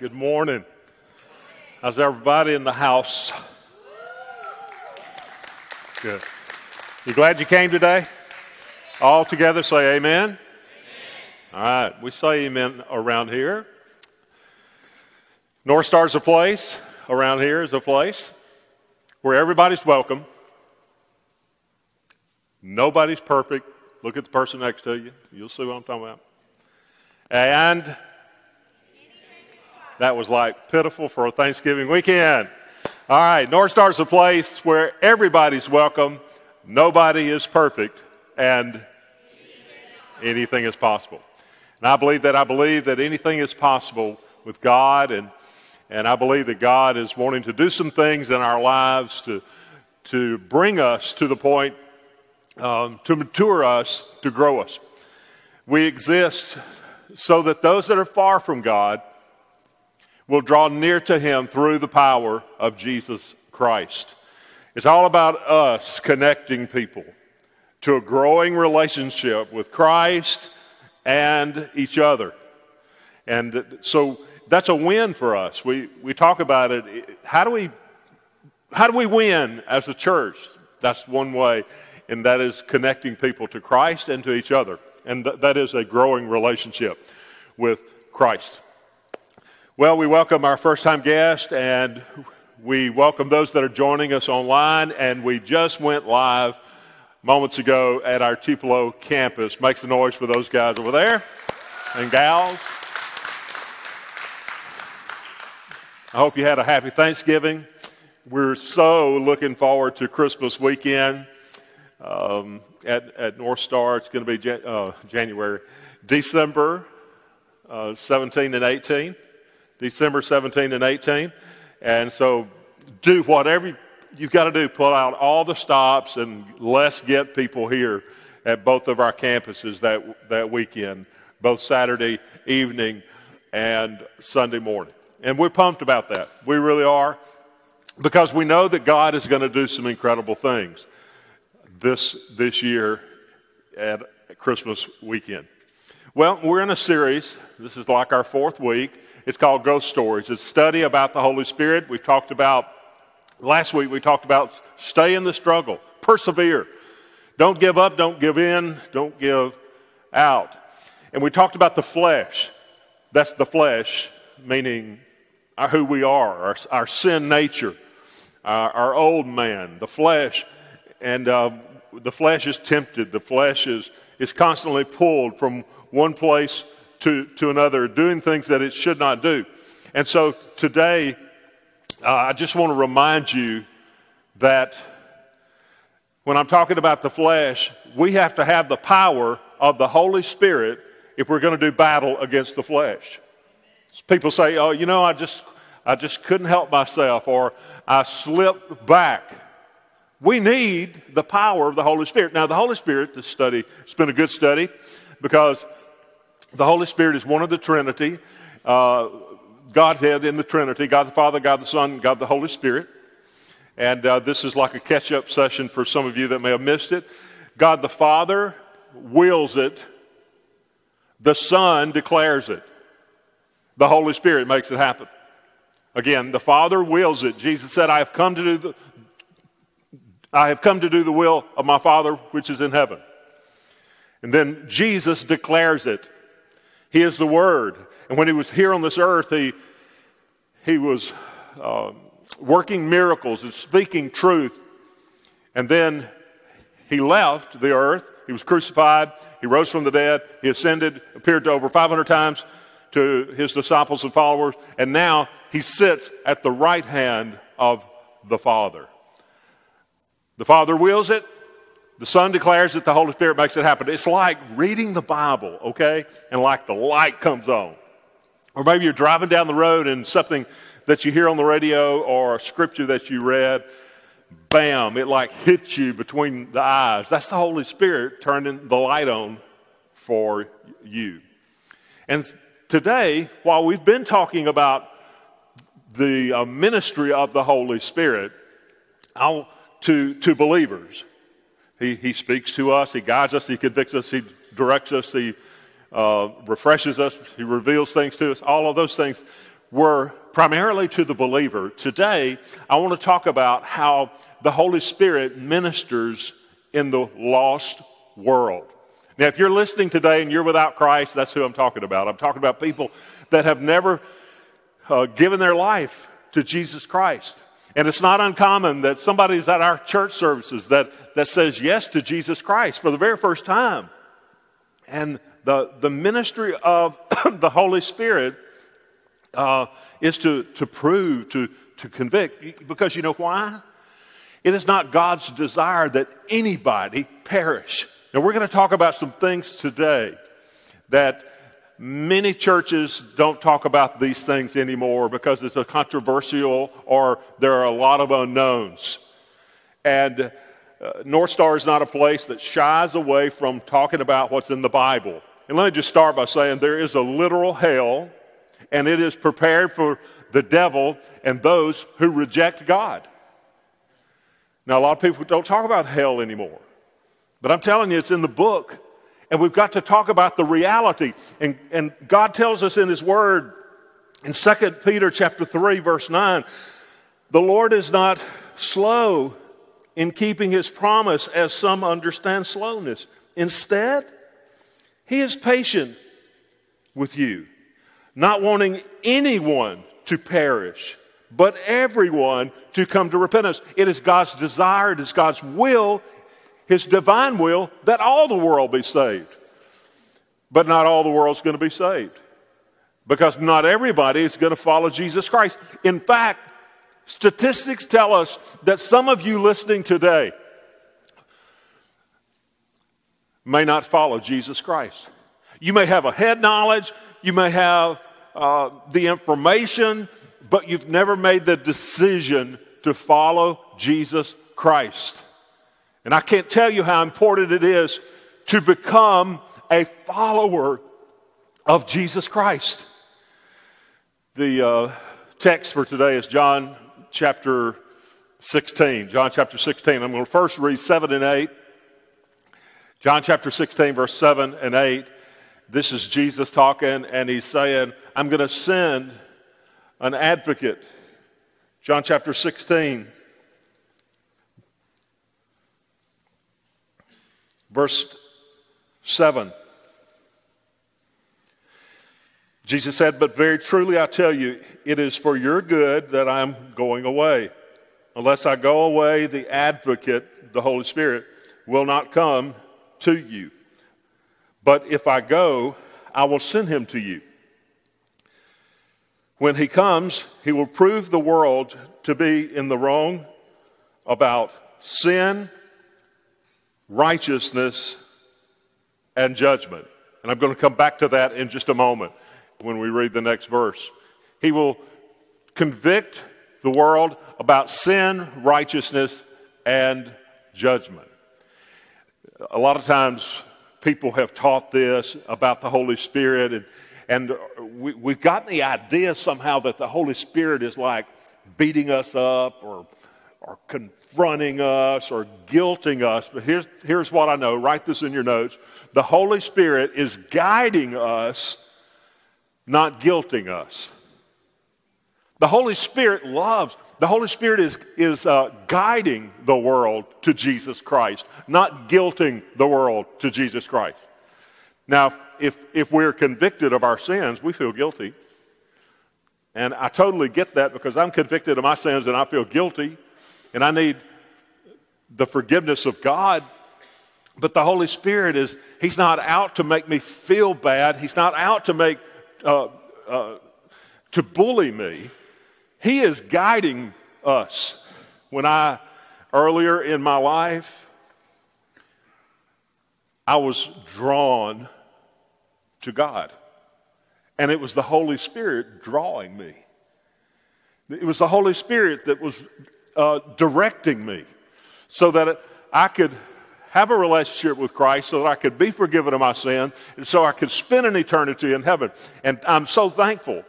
Good morning. How's everybody in the house? Good. You glad you came today? All together say amen. amen. All right, we say amen around here. North Star's a place, around here is a place where everybody's welcome. Nobody's perfect. Look at the person next to you. You'll see what I'm talking about. And that was like pitiful for a Thanksgiving weekend. All right, North Star's a place where everybody's welcome, nobody is perfect, and anything is possible. And I believe that I believe that anything is possible with God, and, and I believe that God is wanting to do some things in our lives to, to bring us to the point um, to mature us, to grow us. We exist so that those that are far from God will draw near to him through the power of Jesus Christ. It's all about us connecting people to a growing relationship with Christ and each other. And so that's a win for us. We, we talk about it. How do we, how do we win as a church? That's one way, and that is connecting people to Christ and to each other. And th- that is a growing relationship with Christ. Well, we welcome our first time guest and we welcome those that are joining us online. And we just went live moments ago at our Tupelo campus. Make some noise for those guys over there and gals. I hope you had a happy Thanksgiving. We're so looking forward to Christmas weekend um, at, at North Star. It's going to be uh, January, December uh, 17 and 18. December 17 and 18. And so do whatever you've got to do. Pull out all the stops and let's get people here at both of our campuses that, that weekend, both Saturday evening and Sunday morning. And we're pumped about that. We really are because we know that God is going to do some incredible things this, this year at Christmas weekend. Well, we're in a series. This is like our fourth week it's called Ghost Stories. It's a study about the Holy Spirit. We talked about, last week, we talked about stay in the struggle, persevere. Don't give up, don't give in, don't give out. And we talked about the flesh. That's the flesh, meaning who we are, our, our sin nature, our, our, old man, the flesh. And uh, the flesh is tempted, the flesh is, is constantly pulled from one place to, to another, doing things that it should not do. And so today, uh, I just want to remind you that when I'm talking about the flesh, we have to have the power of the Holy Spirit if we're going to do battle against the flesh. People say, "Oh, you know, I just I just couldn't help myself or I slipped back." We need the power of the Holy Spirit. Now, the Holy Spirit, this study, it's been a good study because the Holy Spirit is one of the Trinity, uh, Godhead in the Trinity God the Father, God the Son, God the Holy Spirit. And uh, this is like a catch up session for some of you that may have missed it. God the Father wills it, the Son declares it, the Holy Spirit makes it happen. Again, the Father wills it. Jesus said, I have come to do the I have come to do the will of my Father which is in heaven. And then Jesus declares it. He is the Word. And when he was here on this earth, he, he was uh, working miracles and speaking truth. And then he left the earth. He was crucified. He rose from the dead. He ascended, appeared to over 500 times to his disciples and followers. And now he sits at the right hand of the Father. The Father wills it, the Son declares it, the Holy Spirit makes it happen. It's like reading the Bible, okay? And like the light comes on. Or maybe you're driving down the road and something that you hear on the radio or a scripture that you read, bam, it like hits you between the eyes. That's the Holy Spirit turning the light on for you. And today, while we've been talking about the uh, ministry of the Holy Spirit I'll, to, to believers, he, he speaks to us, He guides us, He convicts us, He directs us, He uh, refreshes us, He reveals things to us, all of those things. were primarily to the believer. Today, I want to talk about how the Holy Spirit ministers in the lost world. Now, if you're listening today and you're without Christ, that's who I'm talking about. I'm talking about people that have never uh, given their life to Jesus Christ. And it's not uncommon that somebody's at our church services that, that says yes to Jesus Christ for the very first time. And the, the ministry of the Holy Spirit uh, is to, to prove, to, to convict. Because you know why? It is not God's desire that anybody perish. Now, we're going to talk about some things today that many churches don't talk about these things anymore because it's a controversial or there are a lot of unknowns. And uh, North Star is not a place that shies away from talking about what's in the Bible. And let me just start by saying there is a literal hell, and it is prepared for the devil and those who reject God. Now, a lot of people don't talk about hell anymore, but I'm telling you, it's in the book, and we've got to talk about the reality. And, and God tells us in His Word in 2 Peter chapter 3, verse 9, the Lord is not slow in keeping His promise, as some understand slowness. Instead, He is patient with you, not wanting anyone to perish but everyone to come to repentance. It is God's desire, it is God's will, His divine will, that all the world be saved. But not all the world's going to be saved because not everybody is going to follow Jesus Christ. In fact, statistics tell us that some of you listening today may not follow Jesus Christ. You may have a head knowledge, you may have uh, the information, but you've never made the decision to follow Jesus Christ. And I can't tell you how important it is to become a follower of Jesus Christ. The uh, text for today is John chapter 16. John chapter 16. I'm going to first read 7 and 8. John chapter 16, verse 7 and 8. This is Jesus talking, and he's saying, I'm going to send an advocate. John chapter 16, verse 7. Jesus said, But very truly I tell you, it is for your good that I'm going away. Unless I go away, the advocate, the Holy Spirit, will not come to you. But if I go, I will send him to you. When he comes, he will prove the world to be in the wrong about sin, righteousness, and judgment. And I'm going to come back to that in just a moment when we read the next verse. He will convict the world about sin, righteousness, and judgment. A lot of times people have taught this about the Holy Spirit and and we, have gotten the idea somehow that the Holy Spirit is like beating us up or, or confronting us or guilting us. But here's, here's what I know write this in your notes. The Holy Spirit is guiding us, not guilting us. The Holy Spirit loves, the Holy Spirit is, is uh, guiding the world to Jesus Christ, not guilting the world to Jesus Christ. Now, if, if we're convicted of our sins, we feel guilty. And I totally get that because I'm convicted of my sins and I feel guilty and I need the forgiveness of God. But the Holy Spirit is, He's not out to make me feel bad. He's not out to make, uh, uh, to bully me. He is guiding us. When I, earlier in my life, I was drawn to God. And it was the Holy Spirit drawing me. It was the Holy Spirit that was uh, directing me so that I could have a relationship with Christ, so that I could be forgiven of my sin, and so I could spend an eternity in heaven. And I'm so thankful.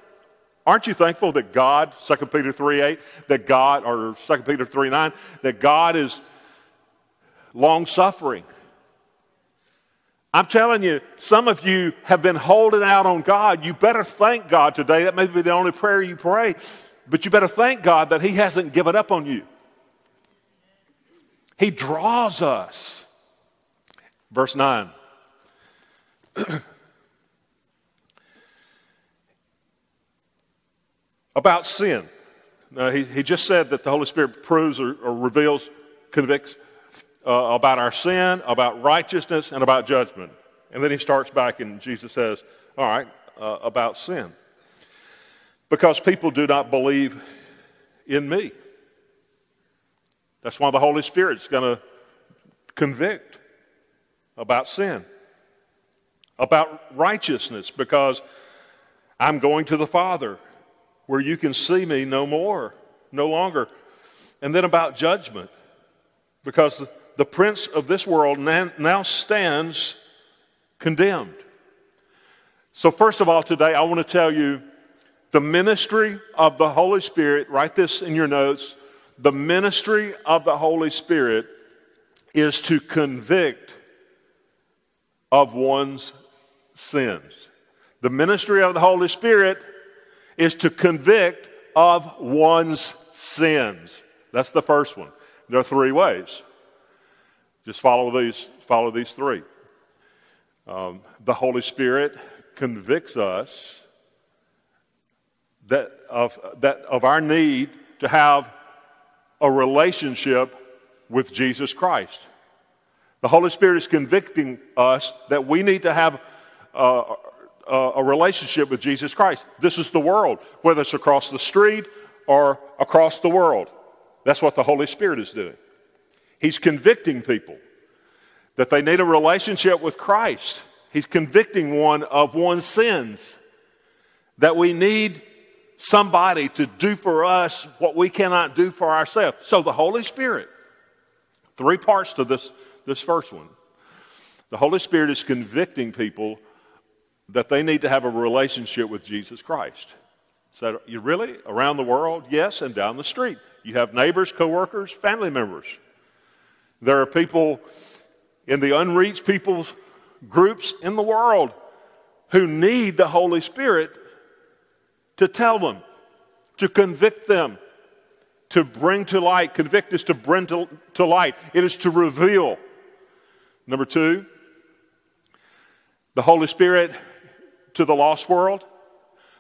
Aren't you thankful that God, 2 Peter 3 8, that God, or 2 Peter 3 9, that God is long suffering? I'm telling you, some of you have been holding out on God. You better thank God today. That may be the only prayer you pray, but you better thank God that He hasn't given up on you. He draws us. Verse 9. About sin. Now, he, he just said that the Holy Spirit proves or, or reveals, convicts uh, about our sin, about righteousness, and about judgment. And then he starts back and Jesus says, All right, uh, about sin. Because people do not believe in me. That's why the Holy Spirit's going to convict about sin, about righteousness, because I'm going to the Father where you can see me no more, no longer. And then about judgment, because the prince of this world now stands condemned. So, first of all, today I want to tell you the ministry of the Holy Spirit, write this in your notes. The ministry of the Holy Spirit is to convict of one's sins. The ministry of the Holy Spirit is to convict of one's sins. That's the first one. There are three ways. Just follow these, follow these three. Um, the Holy Spirit convicts us that of, that of our need to have a relationship with Jesus Christ. The Holy Spirit is convicting us that we need to have uh, a, a relationship with Jesus Christ. This is the world, whether it's across the street or across the world. That's what the Holy Spirit is doing. He's convicting people that they need a relationship with Christ. He's convicting one of one's sins. That we need somebody to do for us what we cannot do for ourselves. So the Holy Spirit, three parts to this, this first one. The Holy Spirit is convicting people that they need to have a relationship with Jesus Christ. So you really around the world, yes, and down the street. You have neighbors, coworkers, family members. There are people in the unreached people's groups in the world who need the Holy Spirit to tell them, to convict them, to bring to light. Convict is to bring to, to light, it is to reveal. Number two, the Holy Spirit to the lost world.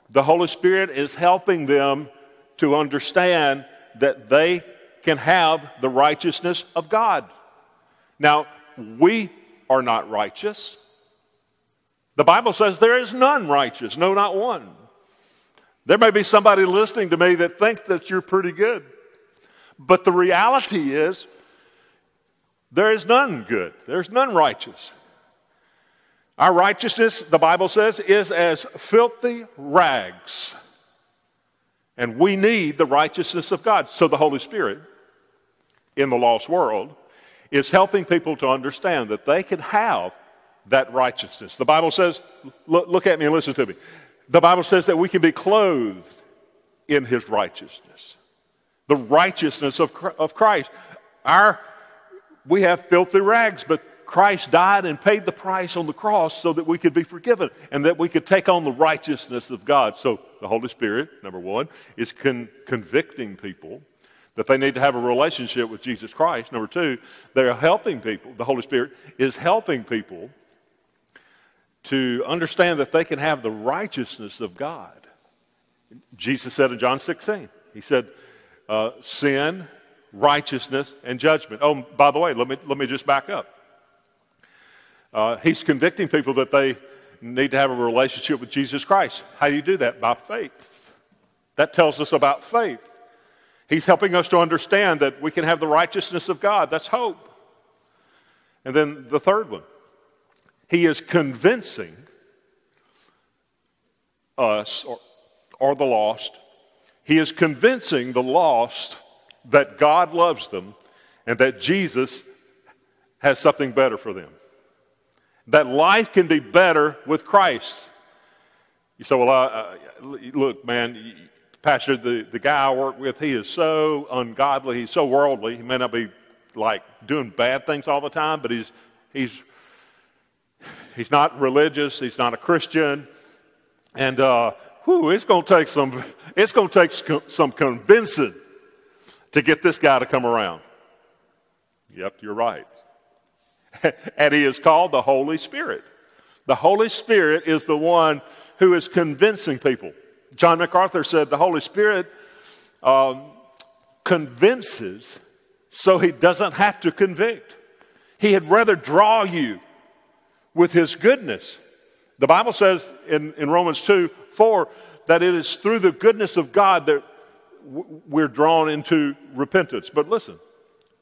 The Holy Spirit is helping them to understand that they can have the righteousness of God. Now, we are not righteous. The Bible says there is none righteous, no, not one. There may be somebody listening to me that thinks that you're pretty good. But the reality is, there is none good. There's none righteous. Our righteousness, the Bible says, is as filthy rags. And we need the righteousness of God. So the Holy Spirit in the lost world is helping people to understand that they can have that righteousness. The Bible says, look, look at me and listen to me. The Bible says that we can be clothed in his righteousness, the righteousness of, of Christ. Our, we have filthy rags, but Christ died and paid the price on the cross so that we could be forgiven and that we could take on the righteousness of God. So the Holy Spirit, number one, is con- convicting people that they need to have a relationship with Jesus Christ. Number two, they're helping people, the Holy Spirit is helping people to understand that they can have the righteousness of God. Jesus said in John 16, He said, uh, sin, righteousness, and judgment. Oh, by the way, let me, let me just back up. Uh, he's convicting people that they need to have a relationship with Jesus Christ. How do you do that? By faith. That tells us about faith. He's helping us to understand that we can have the righteousness of God. That's hope. And then the third one, he is convincing us or, or the lost, he is convincing the lost that God loves them and that Jesus has something better for them. That life can be better with Christ. You say, well, uh, look, man, Pastor, the, the guy I work with, he is so ungodly. He's so worldly. He may not be like doing bad things all the time, but he's, he's, He's not religious. He's not a Christian. And uh, whew, it's going to take some. It's going to take some convincing to get this guy to come around. Yep, you're right. and he is called the Holy Spirit. The Holy Spirit is the one who is convincing people. John MacArthur said the Holy Spirit um, convinces so he doesn't have to convict. He had rather draw you with his goodness. The Bible says in, in Romans 2 4 that it is through the goodness of God that we're drawn into repentance. But listen,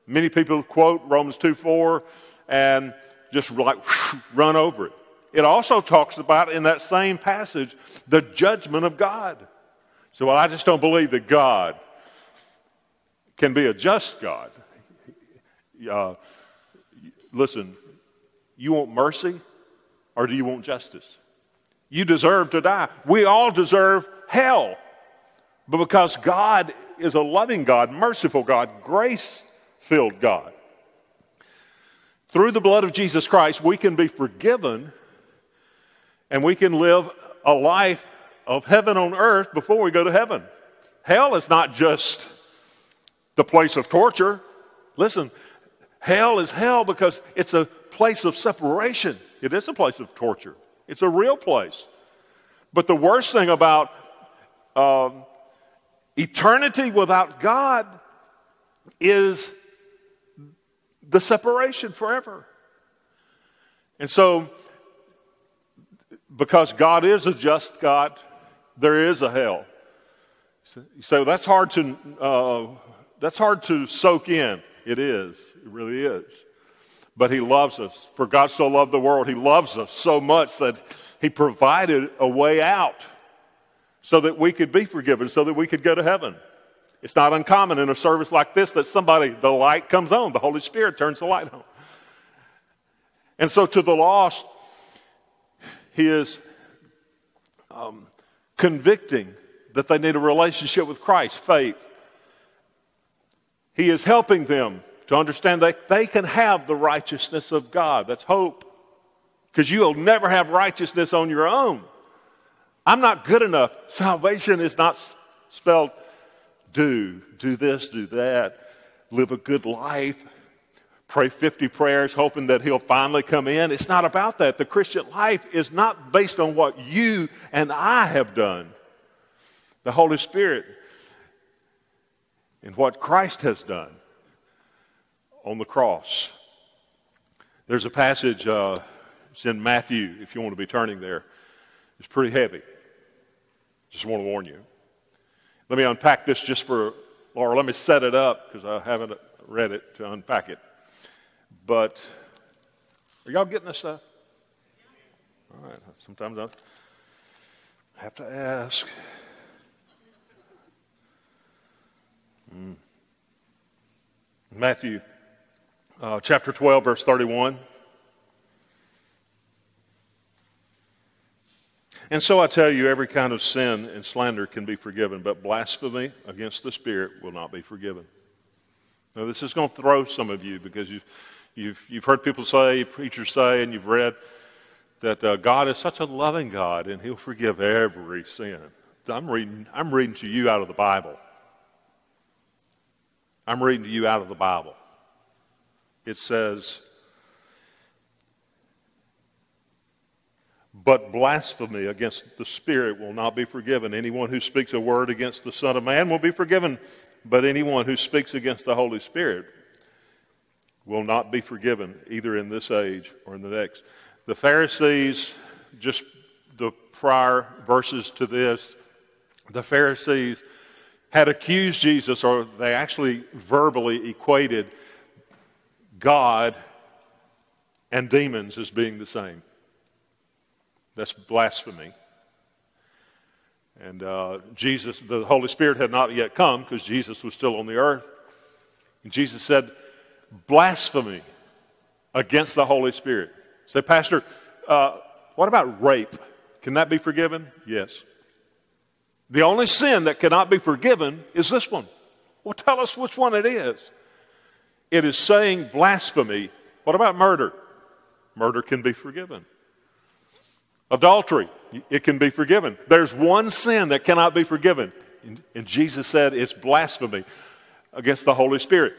many people quote Romans 2 4 and just like run over it. It also talks about in that same passage the judgment of God. So, well, I just don't believe that God can be a just God. Uh, listen, you want mercy or do you want justice? You deserve to die. We all deserve hell. But because God is a loving God, merciful God, grace filled God, through the blood of Jesus Christ, we can be forgiven and we can live a life of heaven on earth before we go to heaven. Hell is not just the place of torture. Listen, hell is hell because it's a place of separation. It is a place of torture, it's a real place. But the worst thing about um, eternity without God is the separation forever. And so, because God is a just God, there is a hell. Well, that's hard to uh, that's hard to soak in. It is. It really is. But He loves us. For God so loved the world, He loves us so much that He provided a way out so that we could be forgiven, so that we could go to heaven. It's not uncommon in a service like this that somebody, the light comes on, the Holy Spirit turns the light on. And so to the lost, he is um, convicting that they need a relationship with Christ, faith. He is helping them to understand that they can have the righteousness of God. That's hope. Because you'll never have righteousness on your own. I'm not good enough. Salvation is not spelled do, do this, do that, live a good life, pray 50 prayers hoping that he'll finally come in. It's not about that. The Christian life is not based on what you and I have done. The Holy Spirit and what Christ has done on the cross. There's a passage, uh, it's in Matthew, if you want to be turning there. It's pretty heavy. Just want to warn you. Let me unpack this just for, or let me set it up because I haven't read it to unpack it. But are y'all getting this stuff? All right. Sometimes I have to ask. Mm. Matthew uh, chapter 12, verse 31. And so I tell you, every kind of sin and slander can be forgiven, but blasphemy against the Spirit will not be forgiven. Now, this is going to throw some of you because you've, you've, you've heard people say, preachers say, and you've read that uh, God is such a loving God and He'll forgive every sin. I'm reading, I'm reading to you out of the Bible. I'm reading to you out of the Bible. It says, But blasphemy against the Spirit will not be forgiven. Anyone who speaks a word against the Son of Man will be forgiven, but anyone who speaks against the Holy Spirit will not be forgiven, either in this age or in the next. The Pharisees, just the prior verses to this, the Pharisees had accused Jesus, or they actually verbally equated God and demons as being the same. That's blasphemy. And uh, Jesus, the Holy Spirit had not yet come because Jesus was still on the earth. And Jesus said, blasphemy against the Holy Spirit. Say, Pastor, uh, what about rape? Can that be forgiven? Yes. The only sin that cannot be forgiven is this one. Well, tell us which one it is. It is saying blasphemy. What about murder? Murder can be forgiven. Adultery, it can be forgiven. There's one sin that cannot be forgiven. And Jesus said it's blasphemy against the Holy Spirit.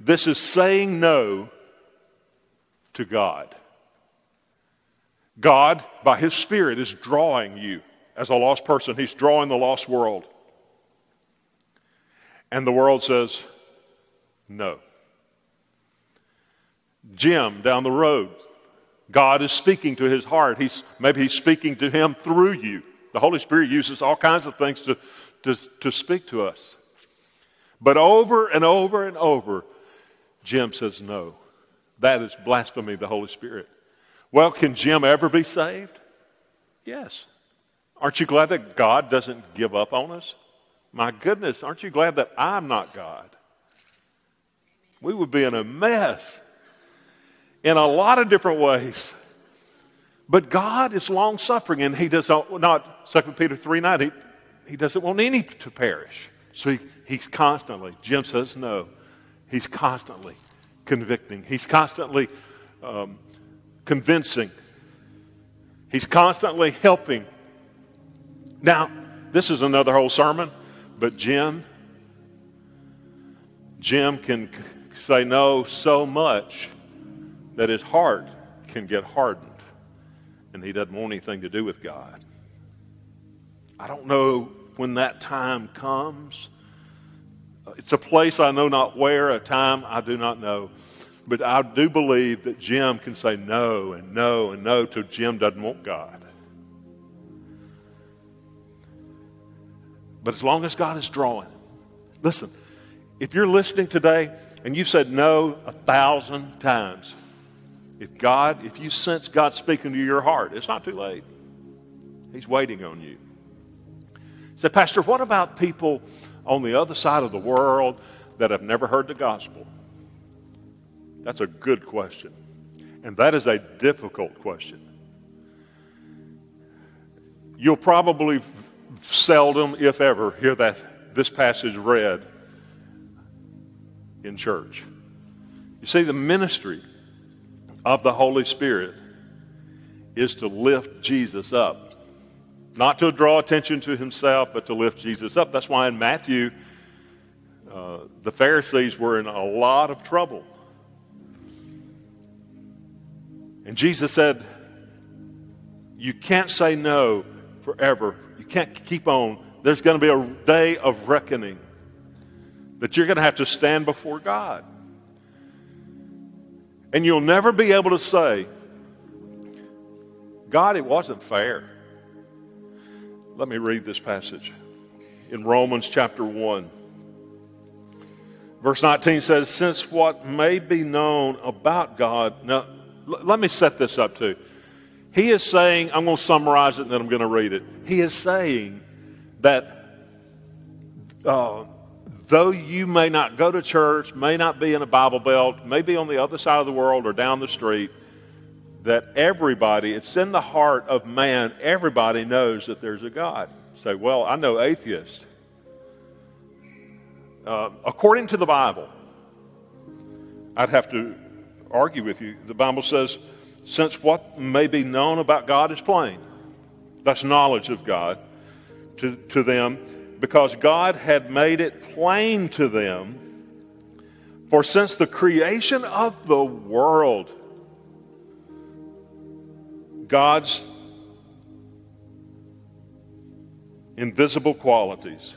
This is saying no to God. God, by His Spirit, is drawing you as a lost person. He's drawing the lost world. And the world says, no. Jim down the road, God is speaking to his heart. He's, maybe he's speaking to him through you. The Holy Spirit uses all kinds of things to, to, to speak to us. But over and over and over, Jim says, no. That is blasphemy of the Holy Spirit. Well, can Jim ever be saved? Yes. Aren't you glad that God doesn't give up on us? My goodness, aren't you glad that I'm not God? We would be in a mess in a lot of different ways. But God is long suffering, and He does not, not 2 Peter 3 9, he, he doesn't want any to perish. So he, He's constantly, Jim says no, He's constantly convicting, He's constantly um, convincing, He's constantly helping. Now, this is another whole sermon, but Jim, Jim can say no so much that his heart can get hardened and he doesn't want anything to do with God. I don't know when that time comes. It's a place I know not where, a time I do not know. But I do believe that Jim can say no and no and no till Jim doesn't want God. But as long as God is drawing, listen, if you're listening today and you've said no a thousand times, if God, if you sense God speaking to your heart, it's not too late. He's waiting on you. Say, Pastor, what about people on the other side of the world that have never heard the gospel? That's a good question. And that is a difficult question. You'll probably seldom, if ever, hear that this passage read in church. You see, the ministry of the Holy Spirit is to lift Jesus up. Not to draw attention to himself, but to lift Jesus up. That's why in Matthew, uh, the Pharisees were in a lot of trouble. And Jesus said, You can't say no forever. You can't keep on. There's going to be a day of reckoning that you're going to have to stand before God. And you'll never be able to say, God, it wasn't fair. Let me read this passage in Romans chapter 1. Verse 19 says, Since what may be known about God, now l- let me set this up too. He is saying, I'm going to summarize it and then I'm going to read it. He is saying that uh, though you may not go to church, may not be in a Bible belt, may be on the other side of the world or down the street, that everybody, it's in the heart of man, everybody knows that there's a God. Say, well, I know atheists. Uh, according to the Bible, I'd have to argue with you. The Bible says, since what may be known about God is plain, that's knowledge of God to, to them because God had made it plain to them. For since the creation of the world, God's invisible qualities,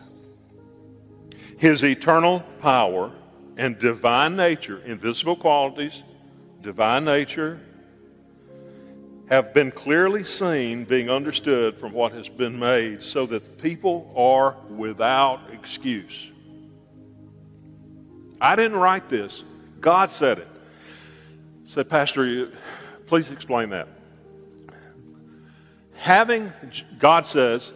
His eternal power and divine nature, invisible qualities, divine nature, have been clearly seen, being understood from what has been made, so that the people are without excuse. I didn't write this, God said it. Said, Pastor, please explain that. Having, God says,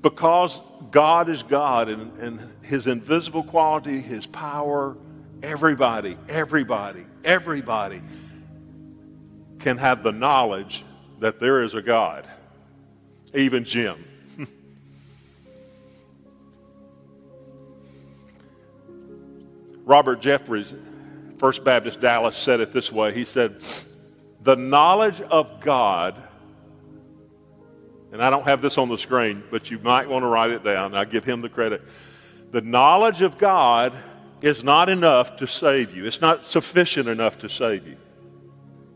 because God is God and, and his invisible quality, his power, everybody, everybody, everybody can have the knowledge that there is a God, even Jim. Robert Jeffress, First Baptist Dallas, said it this way He said, The knowledge of God and I don't have this on the screen, but you might want to write it down. I give him the credit. The knowledge of God is not enough to save you. It's not sufficient enough to save you.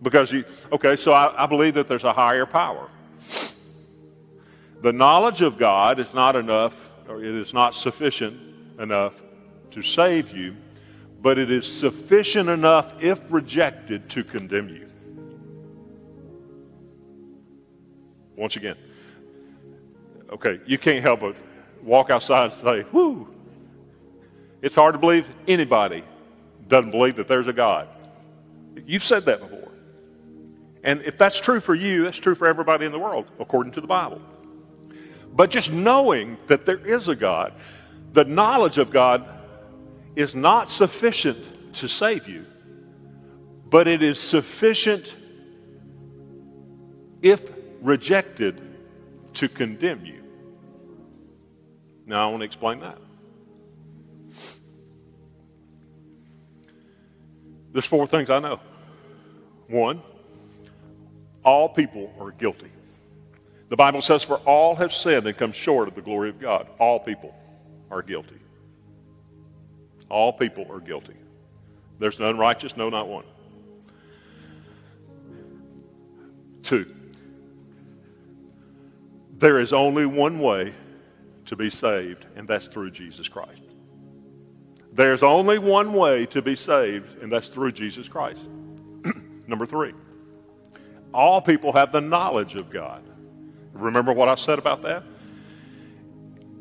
Because you, okay, so I, I believe that there's a higher power. The knowledge of God is not enough, or it is not sufficient enough to save you, but it is sufficient enough, if rejected, to condemn you. Once again, okay, you can't help but walk outside and say, whoo. It's hard to believe anybody doesn't believe that there's a God. You've said that before. And if that's true for you, that's true for everybody in the world, according to the Bible. But just knowing that there is a God, the knowledge of God is not sufficient to save you, but it is sufficient if rejected to condemn you. Now, I want to explain that. There's four things I know. One, all people are guilty. The Bible says, For all have sinned and come short of the glory of God. All people are guilty. All people are guilty. There's none righteous, no, not one. Two, there is only one way to be saved, and that's through Jesus Christ. There's only one way to be saved, and that's through Jesus Christ. Number three, all people have the knowledge of God. Remember what I said about that?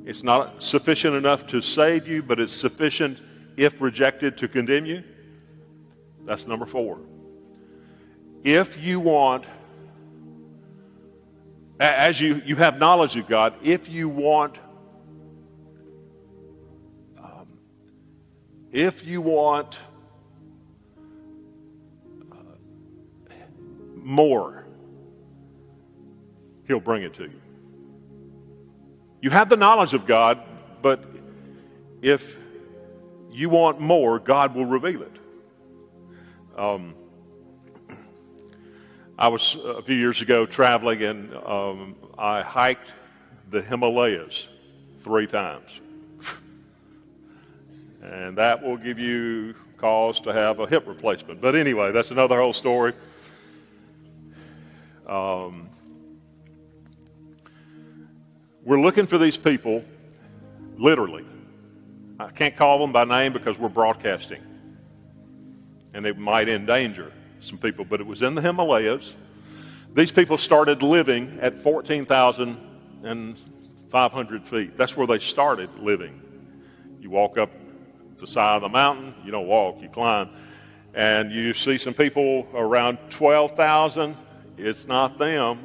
It's not sufficient enough to save you, but it's sufficient if rejected to condemn you. That's number four. If you want, as you, you have knowledge of God, if you want, um, if you want more, He'll bring it to you. You have the knowledge of God, but if you want more, God will reveal it. Um, I was a few years ago traveling and um, I hiked the Himalayas three times. and that will give you cause to have a hip replacement. But anyway, that's another whole story. Um, we're looking for these people, literally. I can't call them by name because we're broadcasting. And it might endanger some people, but it was in the Himalayas. These people started living at 14,500 feet. That's where they started living. You walk up the side of the mountain, you don't walk, you climb. And you see some people around 12,000. It's not them.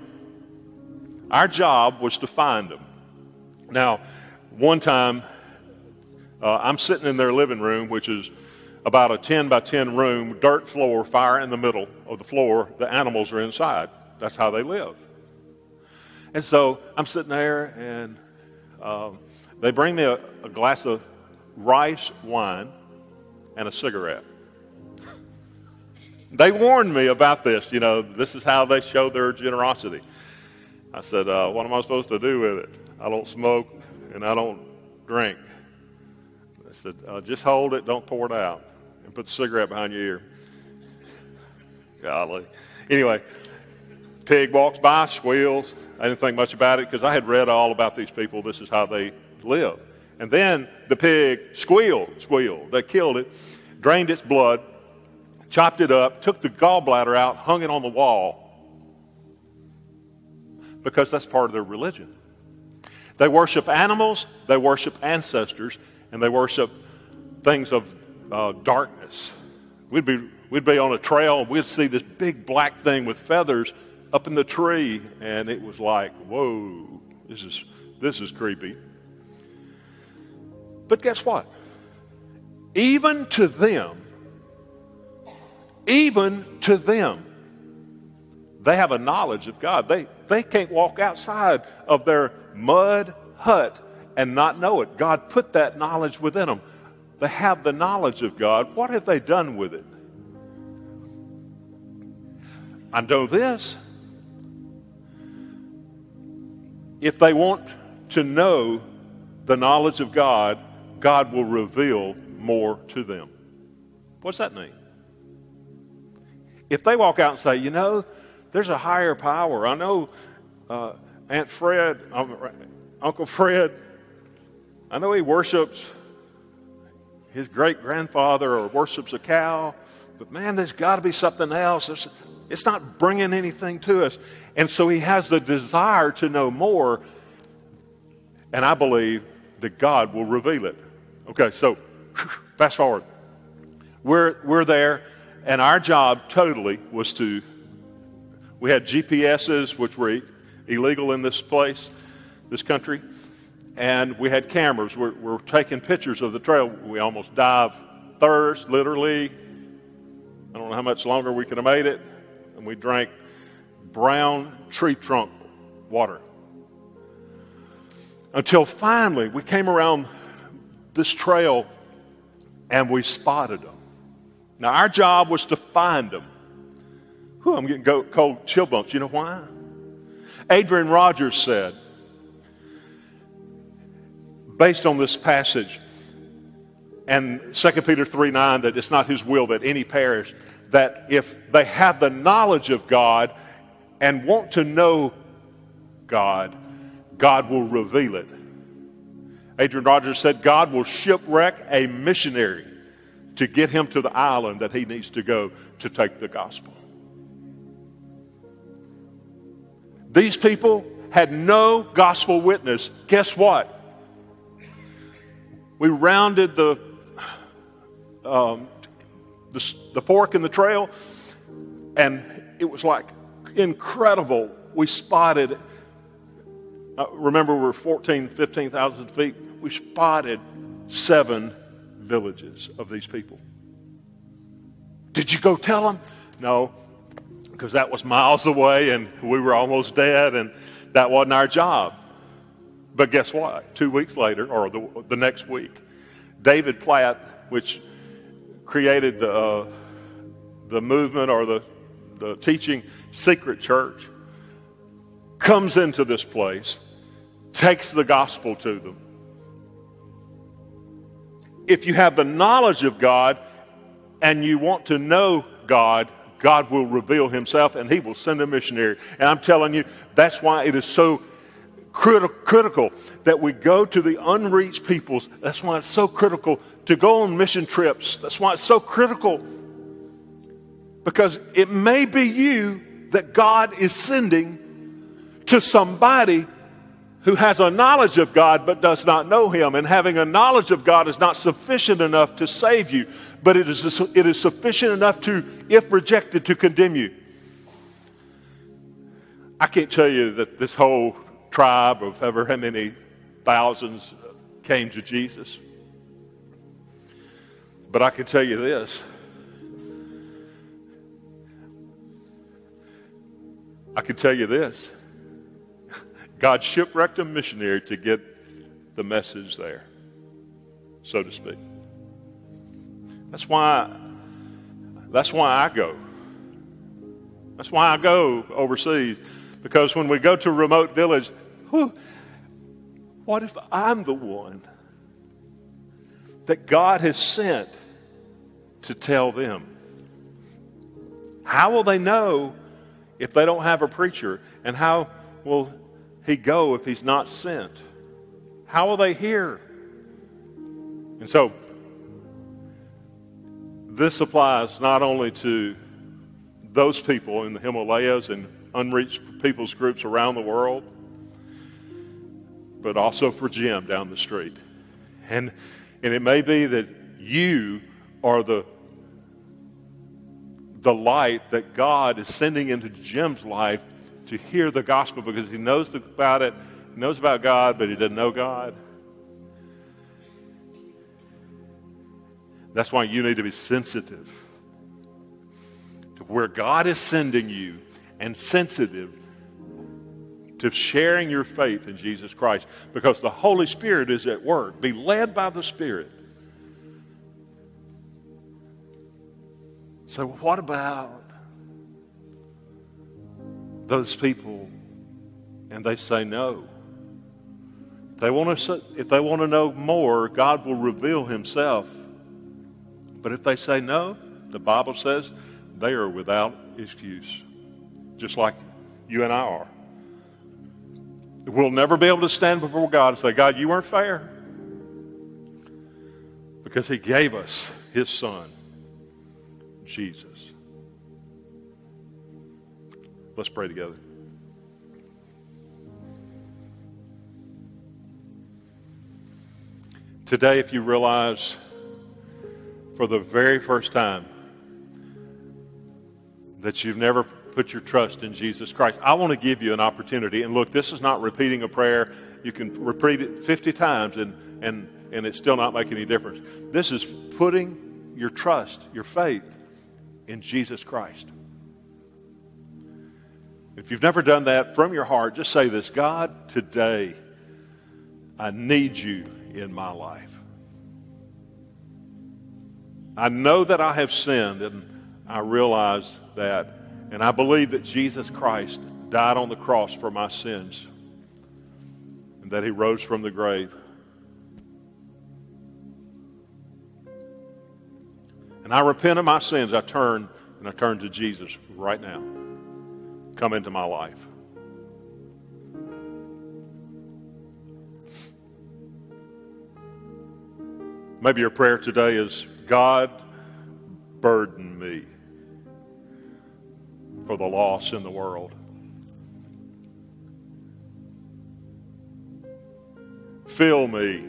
Our job was to find them. Now, one time, uh, I'm sitting in their living room, which is about a 10 by 10 room, dirt floor, fire in the middle of the floor. The animals are inside. That's how they live. And so I'm sitting there, and um, they bring me a, a glass of rice wine and a cigarette. They warned me about this. You know, this is how they show their generosity. I said, uh, What am I supposed to do with it? I don't smoke and I don't drink. They said, uh, just hold it, don't pour it out, and put the cigarette behind your ear. Golly. Anyway, pig walks by, squeals. I didn't think much about it because I had read all about these people. This is how they live. And then the pig squealed, squealed. They killed it, drained its blood, chopped it up, took the gallbladder out, hung it on the wall because that's part of their religion. They worship animals, they worship ancestors, and they worship things of uh, darkness. We'd be, we'd be on a trail and we'd see this big black thing with feathers up in the tree, and it was like, whoa, this is, this is creepy. But guess what? Even to them, even to them, they have a knowledge of God. They, they can't walk outside of their mud hut and not know it. God put that knowledge within them. They have the knowledge of God. What have they done with it? I know this. if they want to know the knowledge of God, God will reveal more to them. What's that mean? If they walk out and say, you know, there's a higher power. I know uh, Aunt Fred, um, Uncle Fred, I know he worships his great grandfather or worships a cow, but man, there's got to be something else. There's, it's not bringing anything to us. And so he has the desire to know more, and I believe that God will reveal it. Okay, so fast forward. We're, we're there, and our job totally was to, we had GPSs, which were illegal in this place, this country, and we had cameras. We're, we're taking pictures of the trail. We almost dive thirst, literally. I don't know how much longer we could have made it. And we drank brown tree trunk water. Until finally we came around this trail and we spotted them. Now, our job was to find them. Whew, I'm getting cold chill bumps. You know why? Adrian Rogers said, based on this passage, and 2 Peter 3 9, that it's not his will that any perish, that if they have the knowledge of God and want to know God, God will reveal it. Adrian Rogers said, God will shipwreck a missionary to get him to the island that he needs to go to take the gospel. These people had no gospel witness. Guess what? We rounded the, um, the, the fork in the trail, and it was like incredible. We spotted, uh, remember, we were 14, 15,000 feet. We spotted seven villages of these people. Did you go tell them? No, because that was miles away and we were almost dead and that wasn't our job. But guess what? Two weeks later, or the, the next week, David Platt, which created the, uh, the movement or the, the teaching secret church, comes into this place, takes the gospel to them, if you have the knowledge of God and you want to know God, God will reveal himself and he will send a missionary. And I'm telling you, that's why it is so critical that we go to the unreached peoples. That's why it's so critical to go on mission trips. That's why it's so critical. Because it may be you that God is sending to somebody who has a knowledge of God but does not know Him. And having a knowledge of God is not sufficient enough to save you, but it is, it is sufficient enough to, if rejected, to condemn you. I can't tell you that this whole tribe of ever how many thousands came to Jesus. But I can tell you this. I can tell you this God shipwrecked a missionary to get the message there, so to speak. That's why, that's why I go. That's why I go overseas. Because when we go to a remote village, whew, what if I'm the one that God has sent to tell them? How will they know if they don't have a preacher? And how will he go if he's not sent? How will they hear? And so, this applies not only to those people in the Himalayas and unreached people's groups around the world, but also for Jim down the street. And, and it may be that you are the, the light that God is sending into Jim's life to hear the gospel because he knows about it, knows about God, but he doesn't know God. That's why you need to be sensitive to where God is sending you and sensitive to sharing your faith in Jesus Christ because the Holy Spirit is at work. Be led by the Spirit. So, what about those people and they say no. they want to, if they want to know more, God will reveal Himself. But if they say no, the Bible says they are without excuse, just like you and I are. We'll never be able to stand before God and say, God, you weren't fair. Because He gave us His Son, Jesus. Let's pray together. Today, if you realize for the very first time that you've never put your trust in Jesus Christ, I want to give you an opportunity. And look, this is not repeating a prayer. You can repeat it 50 times and, and, and it still not make any difference. This is putting your trust, your faith in Jesus Christ. If you've never done that from your heart, just say this God, today I need you in my life. I know that I have sinned, and I realize that, and I believe that Jesus Christ died on the cross for my sins, and that he rose from the grave. And I repent of my sins. I turn and I turn to Jesus right now. Come into my life. Maybe your prayer today is God, burden me for the loss in the world. Fill me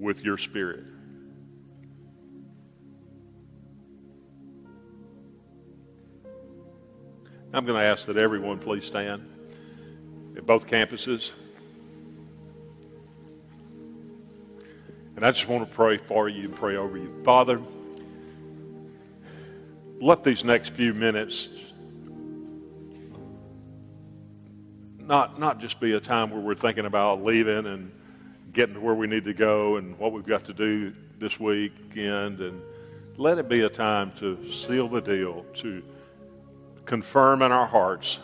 with your spirit. I'm going to ask that everyone please stand at both campuses. And I just want to pray for you and pray over you. Father, let these next few minutes not, not just be a time where we're thinking about leaving and getting to where we need to go and what we've got to do this weekend. And let it be a time to seal the deal, to confirm in our hearts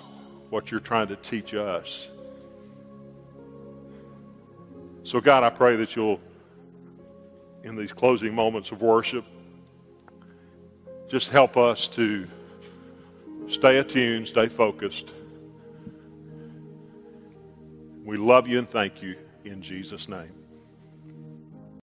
what you're trying to teach us. So, God, I pray that you'll in these closing moments of worship. Just help us to stay attuned, stay focused. We love you and thank you in Jesus' name.